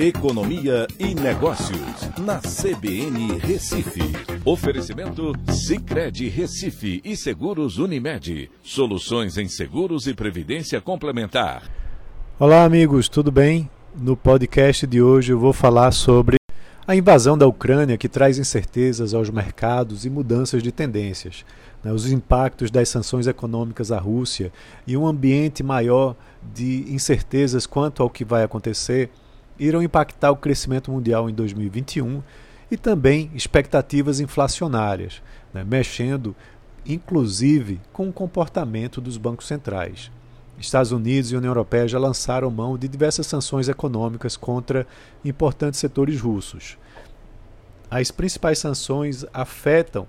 Economia e Negócios, na CBN Recife. Oferecimento Cicred Recife e Seguros Unimed. Soluções em seguros e previdência complementar. Olá, amigos, tudo bem? No podcast de hoje eu vou falar sobre a invasão da Ucrânia que traz incertezas aos mercados e mudanças de tendências, né, os impactos das sanções econômicas à Rússia e um ambiente maior de incertezas quanto ao que vai acontecer irão impactar o crescimento mundial em 2021 e também expectativas inflacionárias, né, mexendo inclusive com o comportamento dos bancos centrais. Estados Unidos e União Europeia já lançaram mão de diversas sanções econômicas contra importantes setores russos. As principais sanções afetam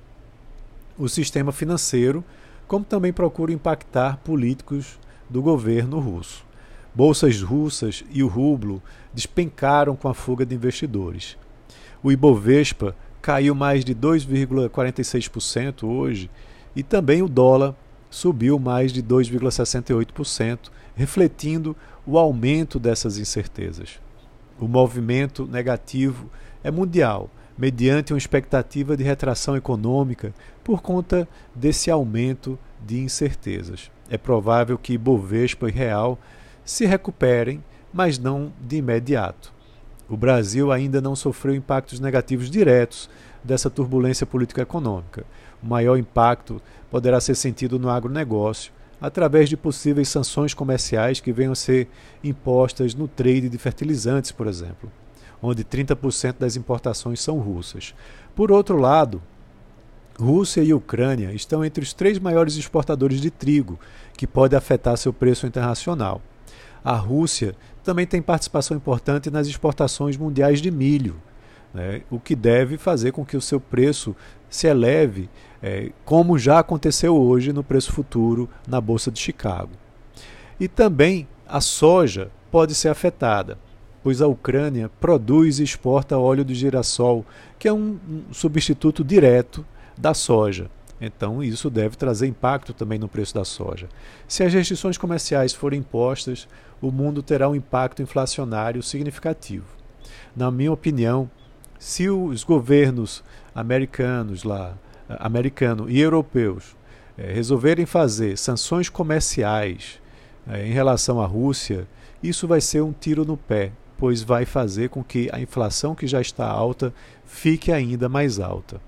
o sistema financeiro, como também procuram impactar políticos do governo russo. Bolsas russas e o rublo despencaram com a fuga de investidores. O Ibovespa caiu mais de 2,46% hoje e também o dólar subiu mais de 2,68%, refletindo o aumento dessas incertezas. O movimento negativo é mundial, mediante uma expectativa de retração econômica por conta desse aumento de incertezas. É provável que Bovespa e Real se recuperem, mas não de imediato. O Brasil ainda não sofreu impactos negativos diretos dessa turbulência político-econômica. O maior impacto poderá ser sentido no agronegócio, através de possíveis sanções comerciais que venham a ser impostas no trade de fertilizantes, por exemplo, onde 30% das importações são russas. Por outro lado, Rússia e Ucrânia estão entre os três maiores exportadores de trigo, que pode afetar seu preço internacional. A Rússia também tem participação importante nas exportações mundiais de milho, né, o que deve fazer com que o seu preço se eleve, é, como já aconteceu hoje no preço futuro na Bolsa de Chicago. E também a soja pode ser afetada, pois a Ucrânia produz e exporta óleo de girassol, que é um, um substituto direto da soja. Então, isso deve trazer impacto também no preço da soja. Se as restrições comerciais forem impostas, o mundo terá um impacto inflacionário significativo. Na minha opinião, se os governos americanos lá, americano e europeus é, resolverem fazer sanções comerciais é, em relação à Rússia, isso vai ser um tiro no pé, pois vai fazer com que a inflação que já está alta fique ainda mais alta.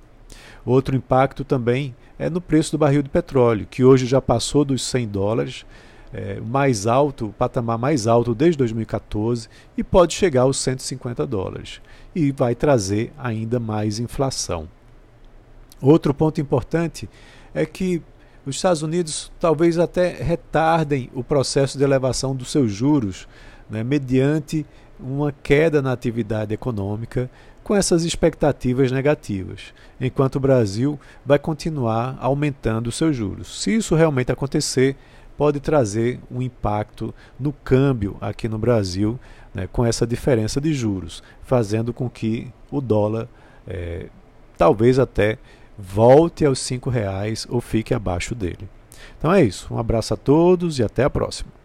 Outro impacto também é no preço do barril de petróleo, que hoje já passou dos 100 dólares, é, mais alto, o patamar mais alto desde 2014, e pode chegar aos 150 dólares, e vai trazer ainda mais inflação. Outro ponto importante é que os Estados Unidos talvez até retardem o processo de elevação dos seus juros, né, mediante uma queda na atividade econômica com essas expectativas negativas, enquanto o Brasil vai continuar aumentando seus juros. Se isso realmente acontecer, pode trazer um impacto no câmbio aqui no Brasil, né, com essa diferença de juros, fazendo com que o dólar é, talvez até volte aos R$ reais ou fique abaixo dele. Então é isso. Um abraço a todos e até a próxima.